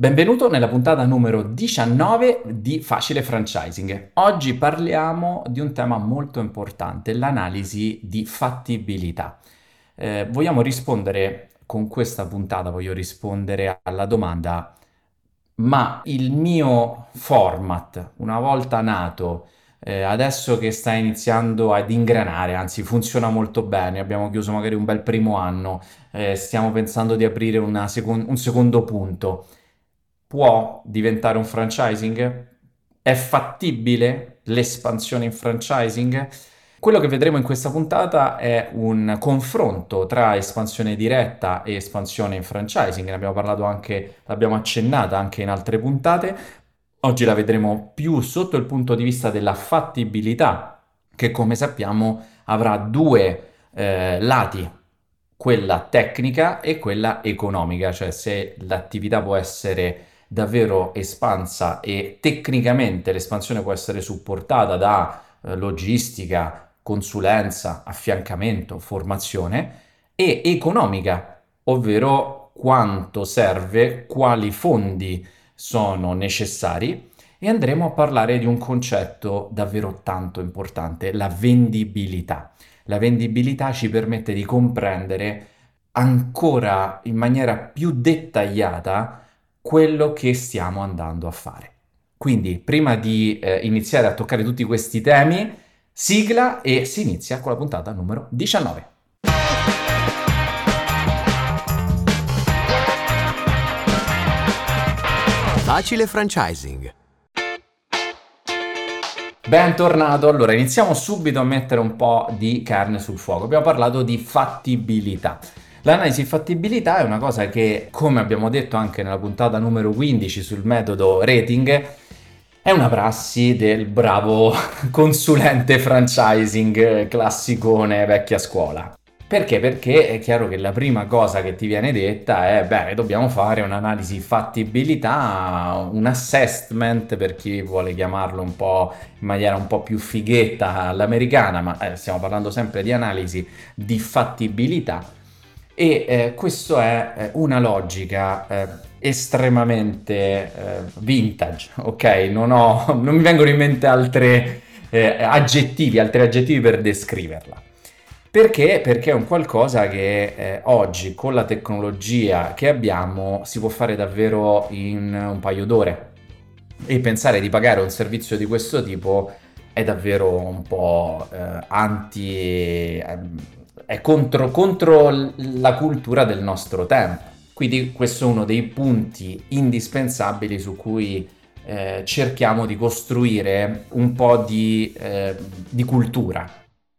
Benvenuto nella puntata numero 19 di Facile Franchising. Oggi parliamo di un tema molto importante, l'analisi di fattibilità. Eh, vogliamo rispondere con questa puntata, voglio rispondere alla domanda, ma il mio format, una volta nato, eh, adesso che sta iniziando ad ingranare, anzi funziona molto bene, abbiamo chiuso magari un bel primo anno, eh, stiamo pensando di aprire secon- un secondo punto può diventare un franchising? È fattibile l'espansione in franchising? Quello che vedremo in questa puntata è un confronto tra espansione diretta e espansione in franchising, ne abbiamo parlato anche, l'abbiamo accennata anche in altre puntate. Oggi la vedremo più sotto il punto di vista della fattibilità, che come sappiamo avrà due eh, lati, quella tecnica e quella economica, cioè se l'attività può essere davvero espansa e tecnicamente l'espansione può essere supportata da eh, logistica, consulenza, affiancamento, formazione e economica, ovvero quanto serve, quali fondi sono necessari e andremo a parlare di un concetto davvero tanto importante, la vendibilità. La vendibilità ci permette di comprendere ancora in maniera più dettagliata quello che stiamo andando a fare. Quindi, prima di eh, iniziare a toccare tutti questi temi, sigla e si inizia con la puntata numero 19. Facile franchising. Bentornato, allora iniziamo subito a mettere un po' di carne sul fuoco. Abbiamo parlato di fattibilità. L'analisi di fattibilità è una cosa che, come abbiamo detto anche nella puntata numero 15 sul metodo rating, è una prassi del bravo consulente franchising classicone vecchia scuola. Perché? Perché è chiaro che la prima cosa che ti viene detta è, beh, dobbiamo fare un'analisi fattibilità, un assessment per chi vuole chiamarlo un po' in maniera un po' più fighetta all'americana, ma eh, stiamo parlando sempre di analisi di fattibilità e eh, questo è eh, una logica eh, estremamente eh, vintage, ok? Non, ho, non, mi vengono in mente altri eh, aggettivi, altri aggettivi per descriverla. Perché? Perché è un qualcosa che eh, oggi con la tecnologia che abbiamo si può fare davvero in un paio d'ore e pensare di pagare un servizio di questo tipo è davvero un po' anti ehm, è contro, contro la cultura del nostro tempo. Quindi questo è uno dei punti indispensabili su cui eh, cerchiamo di costruire un po' di, eh, di cultura.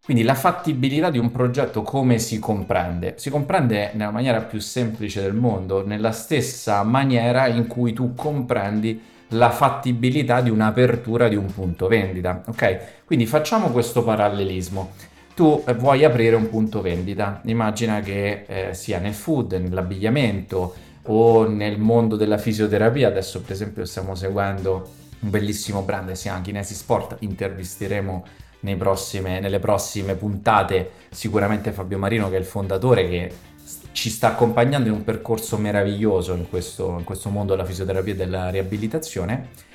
Quindi la fattibilità di un progetto come si comprende? Si comprende nella maniera più semplice del mondo, nella stessa maniera in cui tu comprendi la fattibilità di un'apertura di un punto vendita. Ok? Quindi facciamo questo parallelismo tu vuoi aprire un punto vendita. Immagina che eh, sia nel food, nell'abbigliamento o nel mondo della fisioterapia. Adesso, per esempio, stiamo seguendo un bellissimo brand che si chiama Kinesi Sport. Intervisteremo prossime, nelle prossime puntate sicuramente Fabio Marino, che è il fondatore, che ci sta accompagnando in un percorso meraviglioso in questo, in questo mondo della fisioterapia e della riabilitazione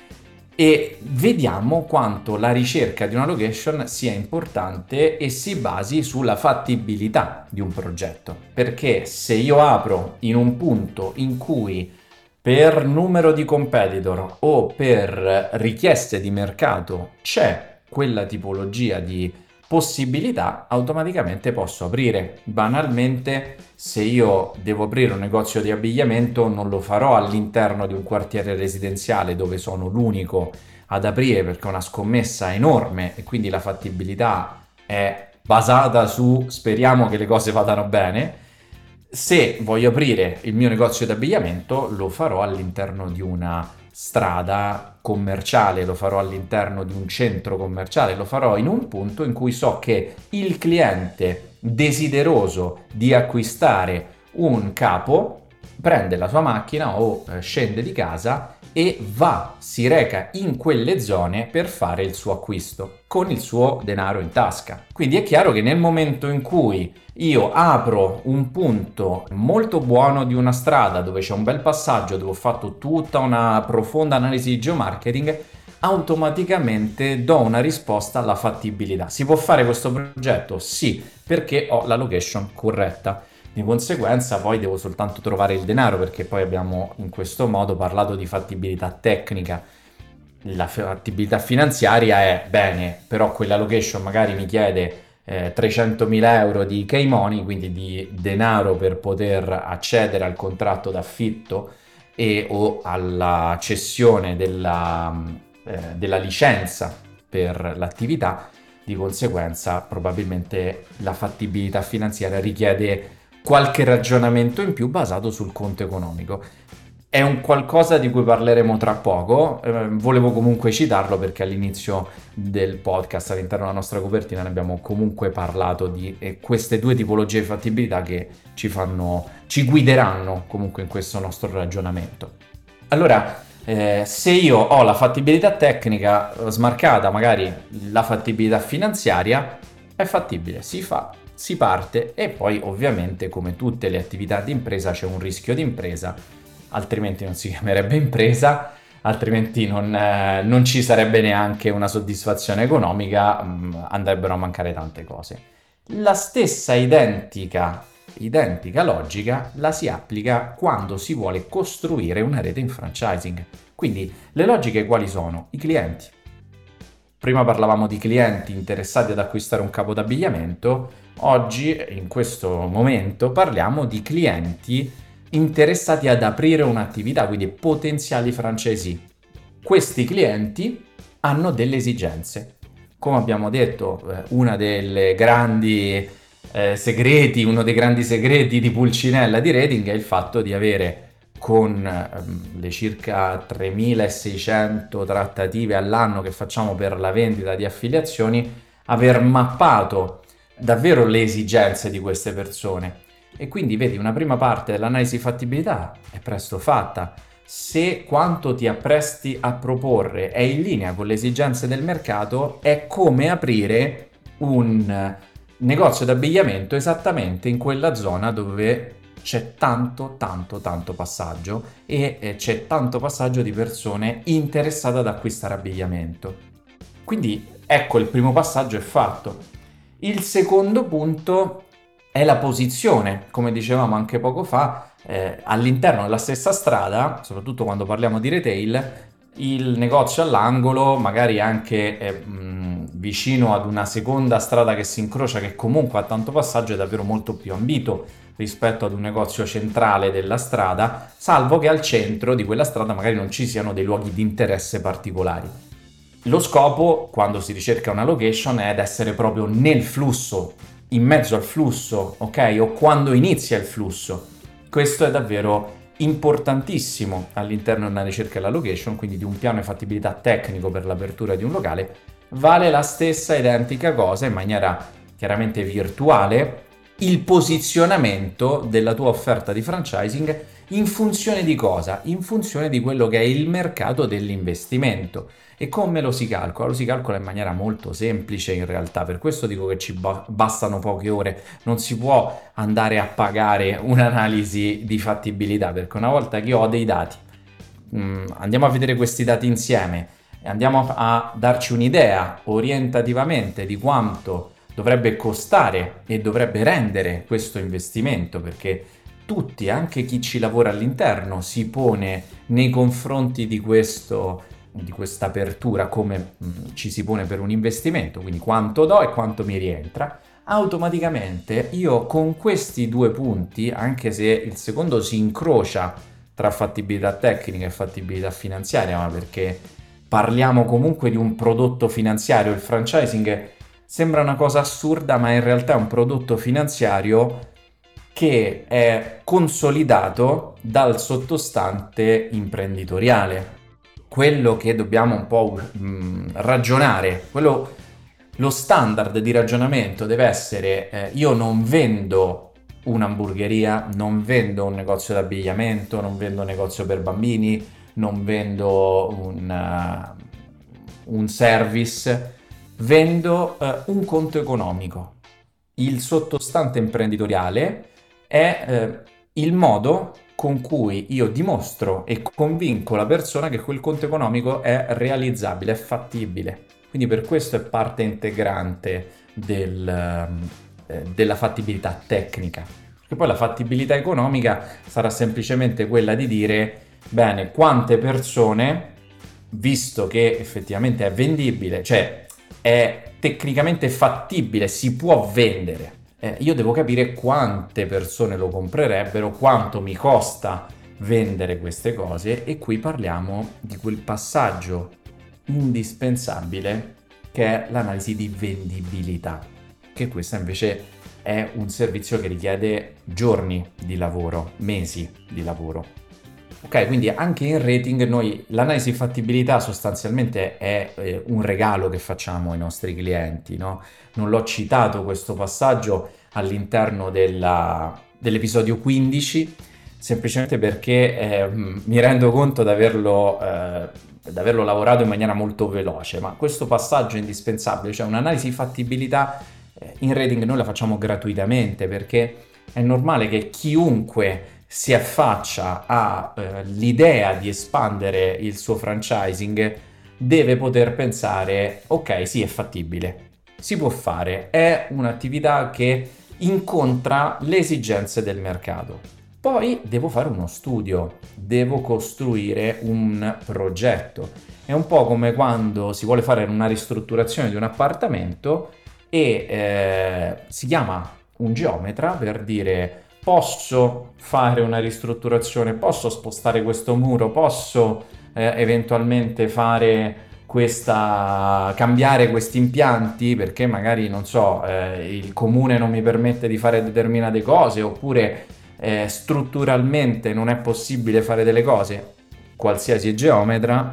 e vediamo quanto la ricerca di una location sia importante e si basi sulla fattibilità di un progetto. Perché se io apro in un punto in cui per numero di competitor o per richieste di mercato c'è quella tipologia di possibilità, automaticamente posso aprire. Banalmente, se io devo aprire un negozio di abbigliamento, non lo farò all'interno di un quartiere residenziale dove sono l'unico ad aprire perché è una scommessa enorme e quindi la fattibilità è basata su speriamo che le cose vadano bene. Se voglio aprire il mio negozio di abbigliamento, lo farò all'interno di una strada commerciale, lo farò all'interno di un centro commerciale, lo farò in un punto in cui so che il cliente desideroso di acquistare un capo prende la sua macchina o eh, scende di casa e va, si reca in quelle zone per fare il suo acquisto con il suo denaro in tasca. Quindi è chiaro che nel momento in cui io apro un punto molto buono di una strada dove c'è un bel passaggio, dove ho fatto tutta una profonda analisi di geomarketing, automaticamente do una risposta alla fattibilità. Si può fare questo progetto? Sì, perché ho la location corretta. Di conseguenza poi devo soltanto trovare il denaro perché poi abbiamo in questo modo parlato di fattibilità tecnica. La fattibilità finanziaria è bene, però quella location magari mi chiede eh, 300.000 euro di K-Money, quindi di denaro per poter accedere al contratto d'affitto e o alla cessione della, eh, della licenza per l'attività, di conseguenza probabilmente la fattibilità finanziaria richiede qualche ragionamento in più basato sul conto economico. È un qualcosa di cui parleremo tra poco, eh, volevo comunque citarlo perché all'inizio del podcast, all'interno della nostra copertina, ne abbiamo comunque parlato di eh, queste due tipologie di fattibilità che ci, fanno, ci guideranno comunque in questo nostro ragionamento. Allora, eh, se io ho la fattibilità tecnica smarcata, magari la fattibilità finanziaria, è fattibile, si fa si parte e poi ovviamente come tutte le attività di impresa c'è un rischio di impresa, altrimenti non si chiamerebbe impresa, altrimenti non, eh, non ci sarebbe neanche una soddisfazione economica, mh, mm, andrebbero a mancare tante cose. La stessa identica, identica logica la si applica quando si vuole costruire una rete in franchising. Quindi le logiche quali sono? I clienti. Prima parlavamo di clienti interessati ad acquistare un capo d'abbigliamento, Oggi, in questo momento, parliamo di clienti interessati ad aprire un'attività, quindi potenziali francesi. Questi clienti hanno delle esigenze. Come abbiamo detto, eh, una delle grandi eh, segreti, uno dei grandi segreti di Pulcinella di Reding è il fatto di avere con ehm, le circa 3600 trattative all'anno che facciamo per la vendita di affiliazioni, aver mappato davvero le esigenze di queste persone. E quindi vedi, una prima parte dell'analisi fattibilità è presto fatta. Se quanto ti appresti a proporre è in linea con le esigenze del mercato, è come aprire un negozio d'abbigliamento esattamente in quella zona dove c'è tanto, tanto, tanto passaggio e eh, c'è tanto passaggio di persone interessate ad acquistare abbigliamento. Quindi ecco il primo passaggio è fatto. Il secondo punto è la posizione, come dicevamo anche poco fa, eh, all'interno della stessa strada, soprattutto quando parliamo di retail, il negozio all'angolo, magari anche eh, mh, vicino ad una seconda strada che si incrocia, che comunque ha tanto passaggio, è davvero molto più ambito rispetto ad un negozio centrale della strada, salvo che al centro di quella strada magari non ci siano dei luoghi di interesse particolari. Lo scopo, quando si ricerca una location, è ad essere proprio nel flusso, in mezzo al flusso, ok? O quando inizia il flusso. Questo è davvero importantissimo all'interno di una ricerca della location, quindi di un piano di fattibilità tecnico per l'apertura di un locale. Vale la stessa identica cosa in maniera chiaramente virtuale il posizionamento della tua offerta di franchising in funzione di cosa? In funzione di quello che è il mercato dell'investimento. E come lo si calcola? Lo si calcola in maniera molto semplice in realtà, per questo dico che ci bastano poche ore, non si può andare a pagare un'analisi di fattibilità, perché una volta che ho dei dati, mm, andiamo a vedere questi dati insieme e andiamo a darci un'idea orientativamente di quanto dovrebbe costare e dovrebbe rendere questo investimento, perché tutti, anche chi ci lavora all'interno, si pone nei confronti di questo di questa apertura come mm, ci si pone per un investimento, quindi quanto do e quanto mi rientra, automaticamente io con questi due punti, anche se il secondo si incrocia tra fattibilità tecnica e fattibilità finanziaria, ma perché parliamo comunque di un prodotto finanziario, il franchising sembra una cosa assurda, ma in realtà è un prodotto finanziario che è consolidato dal sottostante imprenditoriale quello che dobbiamo un po' mh, mm, ragionare, quello, lo standard di ragionamento deve essere eh, io non vendo un'hamburgeria, non vendo un negozio d'abbigliamento, non vendo un negozio per bambini, non vendo un, uh, un service, vendo uh, un conto economico. Il sottostante imprenditoriale è uh, il modo con cui io dimostro e convinco la persona che quel conto economico è realizzabile, è fattibile. Quindi per questo è parte integrante del, eh, della fattibilità tecnica. Perché poi la fattibilità economica sarà semplicemente quella di dire, bene, quante persone, visto che effettivamente è vendibile, cioè è tecnicamente fattibile, si può vendere, eh, io devo capire quante persone lo comprerebbero, quanto mi costa vendere queste cose e qui parliamo di quel passaggio indispensabile che è l'analisi di vendibilità, che questa invece è un servizio che richiede giorni di lavoro, mesi di lavoro. Ok, quindi anche in rating noi l'analisi di fattibilità sostanzialmente è eh, un regalo che facciamo ai nostri clienti, no? Non l'ho citato questo passaggio all'interno della, dell'episodio 15, semplicemente perché eh, mi rendo conto di averlo, eh, averlo lavorato in maniera molto veloce, ma questo passaggio è indispensabile, cioè un'analisi di fattibilità eh, in rating noi la facciamo gratuitamente perché è normale che chiunque si affaccia all'idea eh, di espandere il suo franchising, deve poter pensare, ok, sì, è fattibile, si può fare, è un'attività che incontra le esigenze del mercato. Poi devo fare uno studio, devo costruire un progetto. È un po' come quando si vuole fare una ristrutturazione di un appartamento e eh, si chiama un geometra per dire posso fare una ristrutturazione, posso spostare questo muro, posso eh, eventualmente fare questa, cambiare questi impianti perché magari non so, eh, il comune non mi permette di fare determinate cose oppure eh, strutturalmente non è possibile fare delle cose. Qualsiasi geometra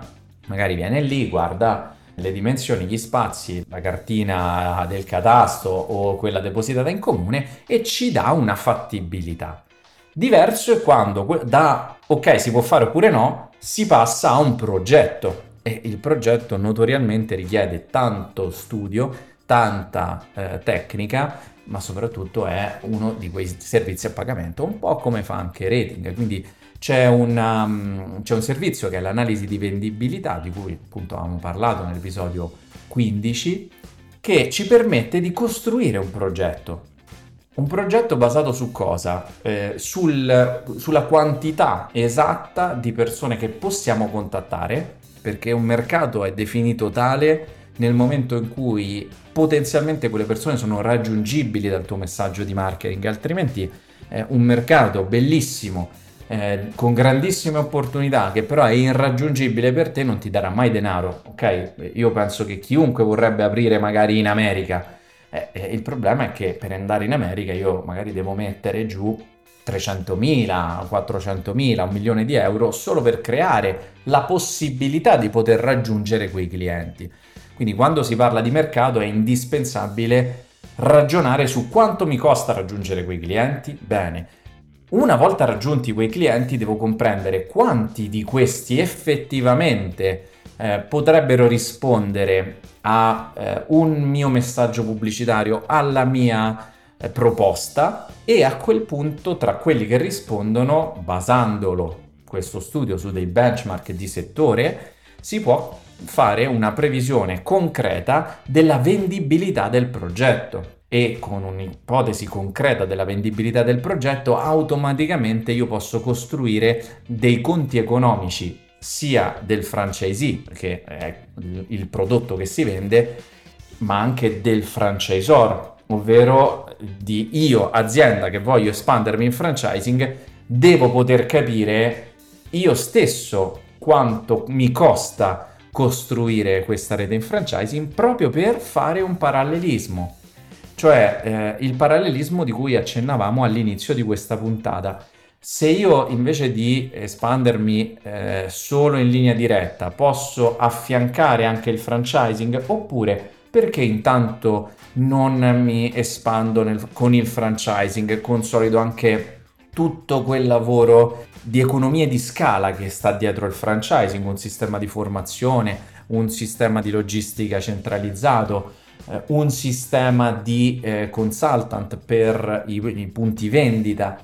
magari viene lì, guarda le dimensioni, gli spazi, la cartina del catasto o quella depositata in comune e ci dà una fattibilità. Diverso è quando da ok si può fare oppure no, si passa a un progetto e il progetto notoriamente richiede tanto studio, tanta eh, tecnica, ma soprattutto è uno di quei servizi a pagamento, un po' come fa anche Rating, quindi c'è, una, um, c'è un servizio che è l'analisi di vendibilità, di cui appunto avevamo parlato nell'episodio 15, che ci permette di costruire un progetto. Un progetto basato su cosa? Eh, sul, sulla quantità esatta di persone che possiamo contattare, perché un mercato è definito tale nel momento in cui potenzialmente quelle persone sono raggiungibili dal tuo messaggio di marketing, altrimenti è un mercato bellissimo eh, con grandissime opportunità che però è irraggiungibile per te non ti darà mai denaro, ok? Io penso che chiunque vorrebbe aprire magari in America, eh, eh, il problema è che per andare in America io magari devo mettere giù 300.000, 400.000, un milione di euro solo per creare la possibilità di poter raggiungere quei clienti. Quindi quando si parla di mercato è indispensabile ragionare su quanto mi costa raggiungere quei clienti. Bene, una volta raggiunti quei clienti devo comprendere quanti di questi effettivamente eh, potrebbero rispondere a eh, un mio messaggio pubblicitario, alla mia eh, proposta e a quel punto tra quelli che rispondono, basandolo questo studio su dei benchmark di settore, si può fare una previsione concreta della vendibilità del progetto e con un'ipotesi concreta della vendibilità del progetto, automaticamente io posso costruire dei conti economici sia del franchisee, che è il prodotto che si vende, ma anche del franchisor, ovvero di io, azienda che voglio espandermi in franchising, devo poter capire io stesso quanto mi costa costruire questa rete in franchising proprio per fare un parallelismo cioè eh, il parallelismo di cui accennavamo all'inizio di questa puntata. Se io invece di espandermi eh, solo in linea diretta posso affiancare anche il franchising oppure perché intanto non mi espando nel, con il franchising e consolido anche tutto quel lavoro di economia di scala che sta dietro il franchising, un sistema di formazione, un sistema di logistica centralizzato, eh, un sistema di eh, consultant per i, i punti vendita,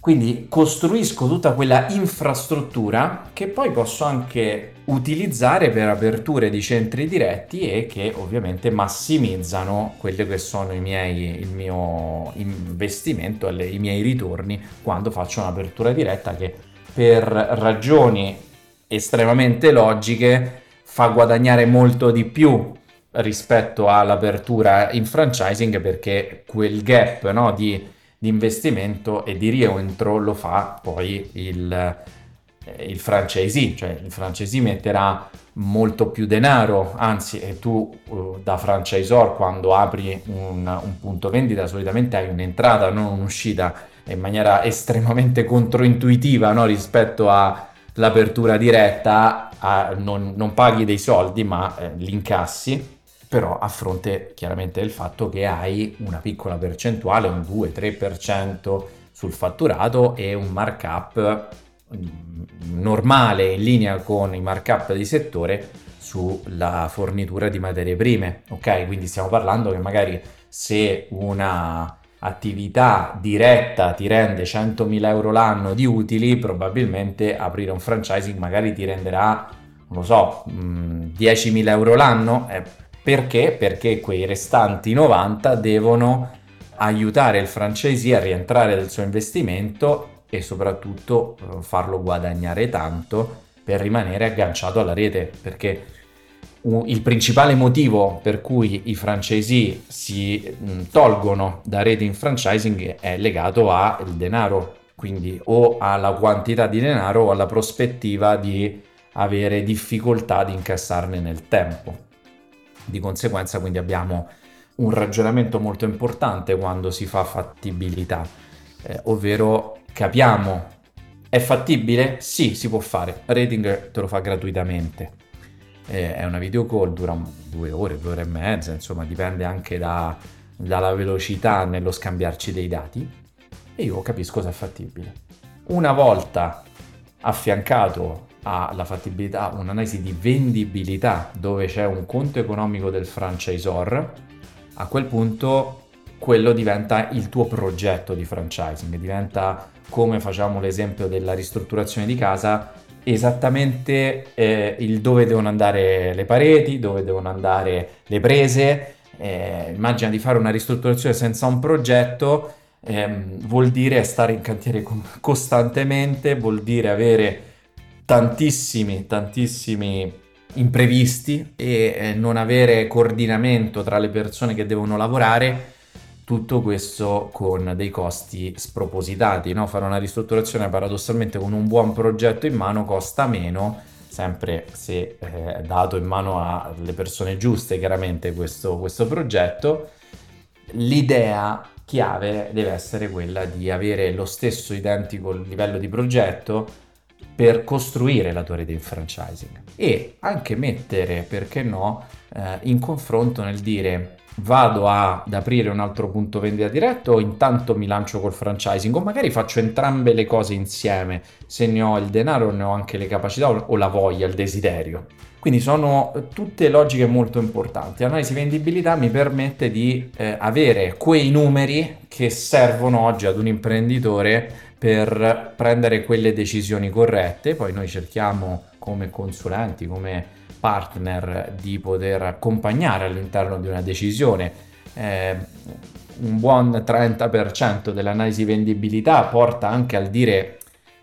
quindi costruisco tutta quella infrastruttura che poi posso anche utilizzare per aperture di centri diretti e che ovviamente massimizzano quelli che sono i miei, il mio investimento e i miei ritorni quando faccio un'apertura diretta che per ragioni estremamente logiche fa guadagnare molto di più rispetto all'apertura in franchising perché quel gap no, di di investimento e di rientro lo fa poi il, eh, il franchisee, cioè il franchisee metterà molto più denaro, anzi tu uh, da franchisor quando apri un, un, punto vendita solitamente hai un'entrata, non un'uscita in maniera estremamente controintuitiva no? rispetto all'apertura diretta, a, non, non, paghi dei soldi ma eh, li incassi però a fronte chiaramente del fatto che hai una piccola percentuale, un 2-3% sul fatturato e un markup mm, normale in linea con i markup di settore sulla fornitura di materie prime, ok? Quindi stiamo parlando che magari se una attività diretta ti rende 100.000 euro l'anno di utili, probabilmente aprire un franchising magari ti renderà, non lo so, 10.000 mm, euro l'anno, eh, perché? Perché quei restanti 90 devono aiutare il franchisee a rientrare del suo investimento e soprattutto eh, farlo guadagnare tanto per rimanere agganciato alla rete, perché il principale motivo per cui i franchisee si mm, tolgono da rete in franchising è legato al denaro, quindi o alla quantità di denaro o alla prospettiva di avere difficoltà ad incassarne nel tempo. Di conseguenza quindi abbiamo un ragionamento molto importante quando si fa fattibilità, eh, ovvero capiamo è fattibile? Sì, si può fare. Rating te lo fa gratuitamente. Eh, è una video call, dura due ore, due ore e mezza, insomma dipende anche da, dalla velocità nello scambiarci dei dati e io capisco se è fattibile. Una volta affiancato alla fattibilità, un'analisi di vendibilità dove c'è un conto economico del franchisor, a quel punto quello diventa il tuo progetto di franchising, diventa come facciamo l'esempio della ristrutturazione di casa, esattamente eh, il dove devono andare le pareti, dove devono andare le prese. Eh, immagina di fare una ristrutturazione senza un progetto, ehm, vuol dire stare in cantiere costantemente, vuol dire avere tantissimi, tantissimi imprevisti e eh, non avere coordinamento tra le persone che devono lavorare, tutto questo con dei costi spropositati. No? Fare una ristrutturazione paradossalmente con un buon progetto in mano costa meno, sempre se eh, dato in mano alle persone giuste chiaramente questo, questo progetto. L'idea chiave deve essere quella di avere lo stesso identico livello di progetto per costruire la tua rete in franchising e anche mettere, perché no, eh, in confronto nel dire vado ad aprire un altro punto vendita diretto o intanto mi lancio col franchising o magari faccio entrambe le cose insieme se ne ho il denaro ne ho anche le capacità o la voglia, il desiderio. Quindi sono tutte logiche molto importanti. L'analisi vendibilità mi permette di eh, avere quei numeri che servono oggi ad un imprenditore per prendere quelle decisioni corrette. Poi noi cerchiamo come consulenti, come partner di poter accompagnare all'interno di una decisione. Eh, un buon 30% dell'analisi vendibilità porta anche al dire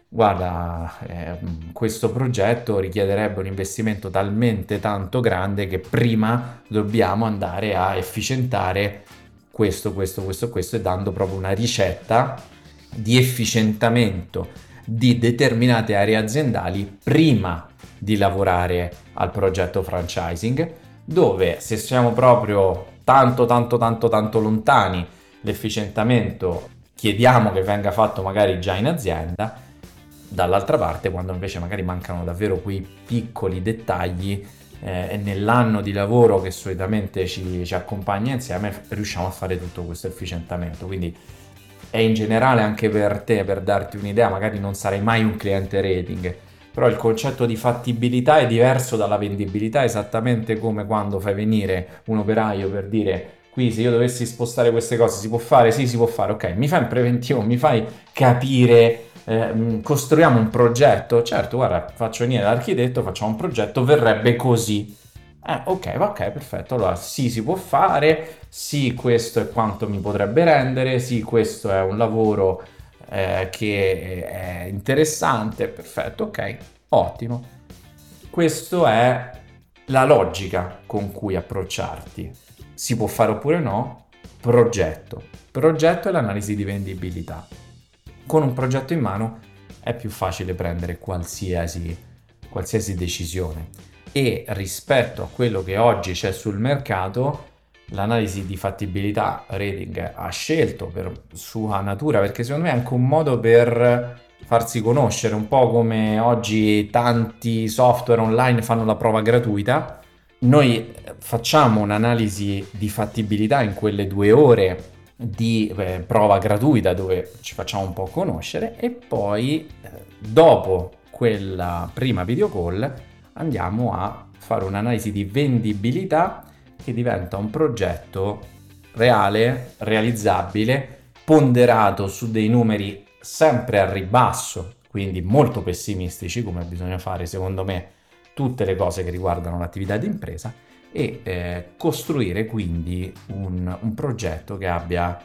guarda, eh, questo progetto richiederebbe un investimento talmente tanto grande che prima dobbiamo andare a efficientare questo, questo, questo, questo e dando proprio una ricetta di efficientamento di determinate aree aziendali prima di lavorare al progetto franchising, dove se siamo proprio tanto tanto tanto tanto lontani l'efficientamento chiediamo che venga fatto magari già in azienda, dall'altra parte quando invece magari mancano davvero quei piccoli dettagli eh, nell'anno di lavoro che solitamente ci, ci accompagna insieme riusciamo a fare tutto questo efficientamento. Quindi è in generale anche per te, per darti un'idea, magari non sarai mai un cliente rating, però il concetto di fattibilità è diverso dalla vendibilità, esattamente come quando fai venire un operaio per dire qui se io dovessi spostare queste cose si può fare? Sì, si può fare, ok, mi fai un preventivo, mi fai capire eh, costruiamo un progetto, certo, guarda, faccio venire l'architetto, facciamo un progetto, verrebbe così. Eh, ok, ok, perfetto. Allora, sì, si può fare, sì, questo è quanto mi potrebbe rendere, sì, questo è un lavoro eh, che è interessante, perfetto, ok, ottimo. Questa è la logica con cui approcciarti. Si può fare oppure no? Progetto. Progetto è l'analisi di vendibilità con un progetto in mano è più facile prendere qualsiasi, qualsiasi decisione e rispetto a quello che oggi c'è sul mercato l'analisi di fattibilità rating ha scelto per sua natura perché secondo me è anche un modo per farsi conoscere un po' come oggi tanti software online fanno la prova gratuita. Noi facciamo un'analisi di fattibilità in quelle due ore di eh, prova gratuita dove ci facciamo un po' conoscere e poi eh, dopo quella prima video call andiamo a fare un'analisi di vendibilità che diventa un progetto reale, realizzabile, ponderato su dei numeri sempre a ribasso, quindi molto pessimistici come bisogna fare secondo me tutte le cose che riguardano l'attività di impresa e eh, costruire quindi un, un progetto che abbia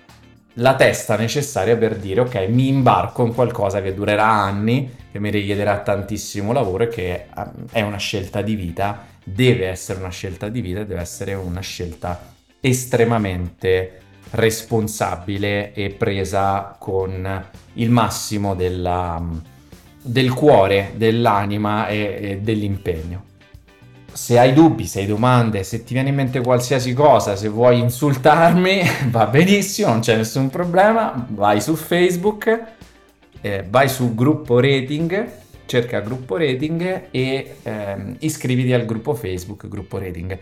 la testa necessaria per dire ok mi imbarco in qualcosa che durerà anni, che mi richiederà tantissimo lavoro e che ehm, è una scelta di vita, deve essere una scelta di vita, deve essere una scelta estremamente responsabile e presa con il massimo della, del cuore, dell'anima e, e dell'impegno. Se hai dubbi, se hai domande, se ti viene in mente qualsiasi cosa, se vuoi insultarmi, va benissimo, non c'è nessun problema, vai su Facebook, eh, vai su gruppo rating, cerca gruppo rating e eh, iscriviti al gruppo Facebook, gruppo rating.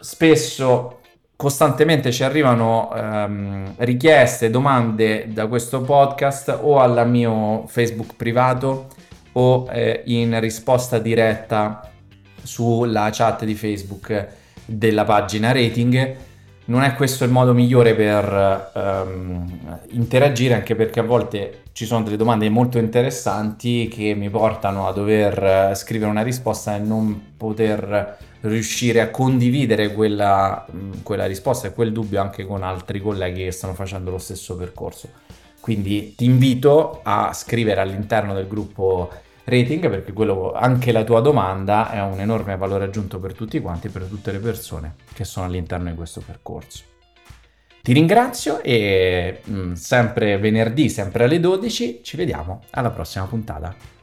Spesso, costantemente ci arrivano ehm, richieste, domande da questo podcast o al mio Facebook privato o eh, in risposta diretta sulla chat di Facebook della pagina rating. Non è questo il modo migliore per um, interagire, anche perché a volte ci sono delle domande molto interessanti che mi portano a dover scrivere una risposta e non poter riuscire a condividere quella, quella risposta e quel dubbio anche con altri colleghi che stanno facendo lo stesso percorso. Quindi ti invito a scrivere all'interno del gruppo rating perché quello, anche la tua domanda è un enorme valore aggiunto per tutti quanti, per tutte le persone che sono all'interno di questo percorso. Ti ringrazio e mh, mm, sempre venerdì, sempre alle 12, ci vediamo alla prossima puntata.